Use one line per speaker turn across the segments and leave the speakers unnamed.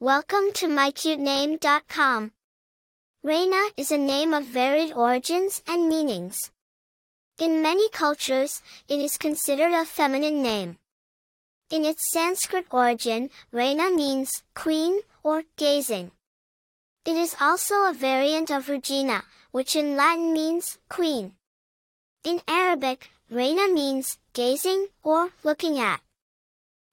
Welcome to mycutename.com. Raina is a name of varied origins and meanings. In many cultures, it is considered a feminine name. In its Sanskrit origin, Raina means queen or gazing. It is also a variant of Regina, which in Latin means queen. In Arabic, Raina means gazing or looking at.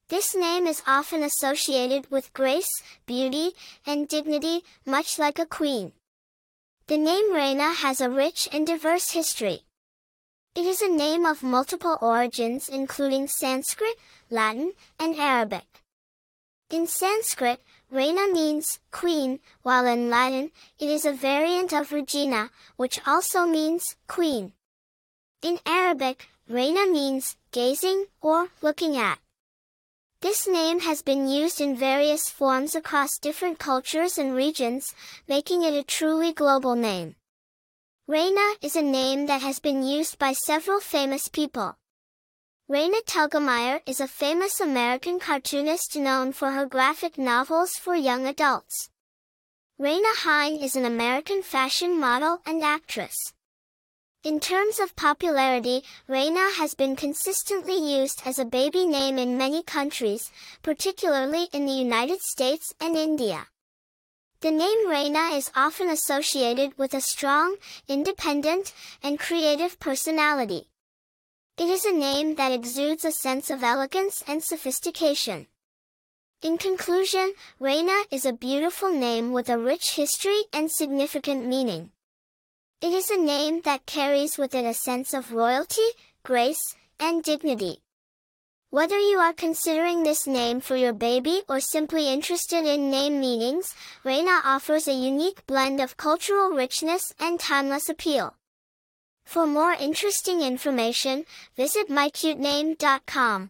This name is often associated with grace, beauty, and dignity, much like a queen. The name Raina has a rich and diverse history. It is a name of multiple origins including Sanskrit, Latin, and Arabic. In Sanskrit, Raina means queen, while in Latin, it is a variant of Regina, which also means queen. In Arabic, Raina means gazing or looking at. This name has been used in various forms across different cultures and regions, making it a truly global name. Raina is a name that has been used by several famous people. Raina Telgemeier is a famous American cartoonist known for her graphic novels for young adults. Raina Hein is an American fashion model and actress. In terms of popularity, Raina has been consistently used as a baby name in many countries, particularly in the United States and India. The name Raina is often associated with a strong, independent, and creative personality. It is a name that exudes a sense of elegance and sophistication. In conclusion, Raina is a beautiful name with a rich history and significant meaning. It is a name that carries with it a sense of royalty, grace, and dignity. Whether you are considering this name for your baby or simply interested in name meanings, Raina offers a unique blend of cultural richness and timeless appeal. For more interesting information, visit mycutename.com.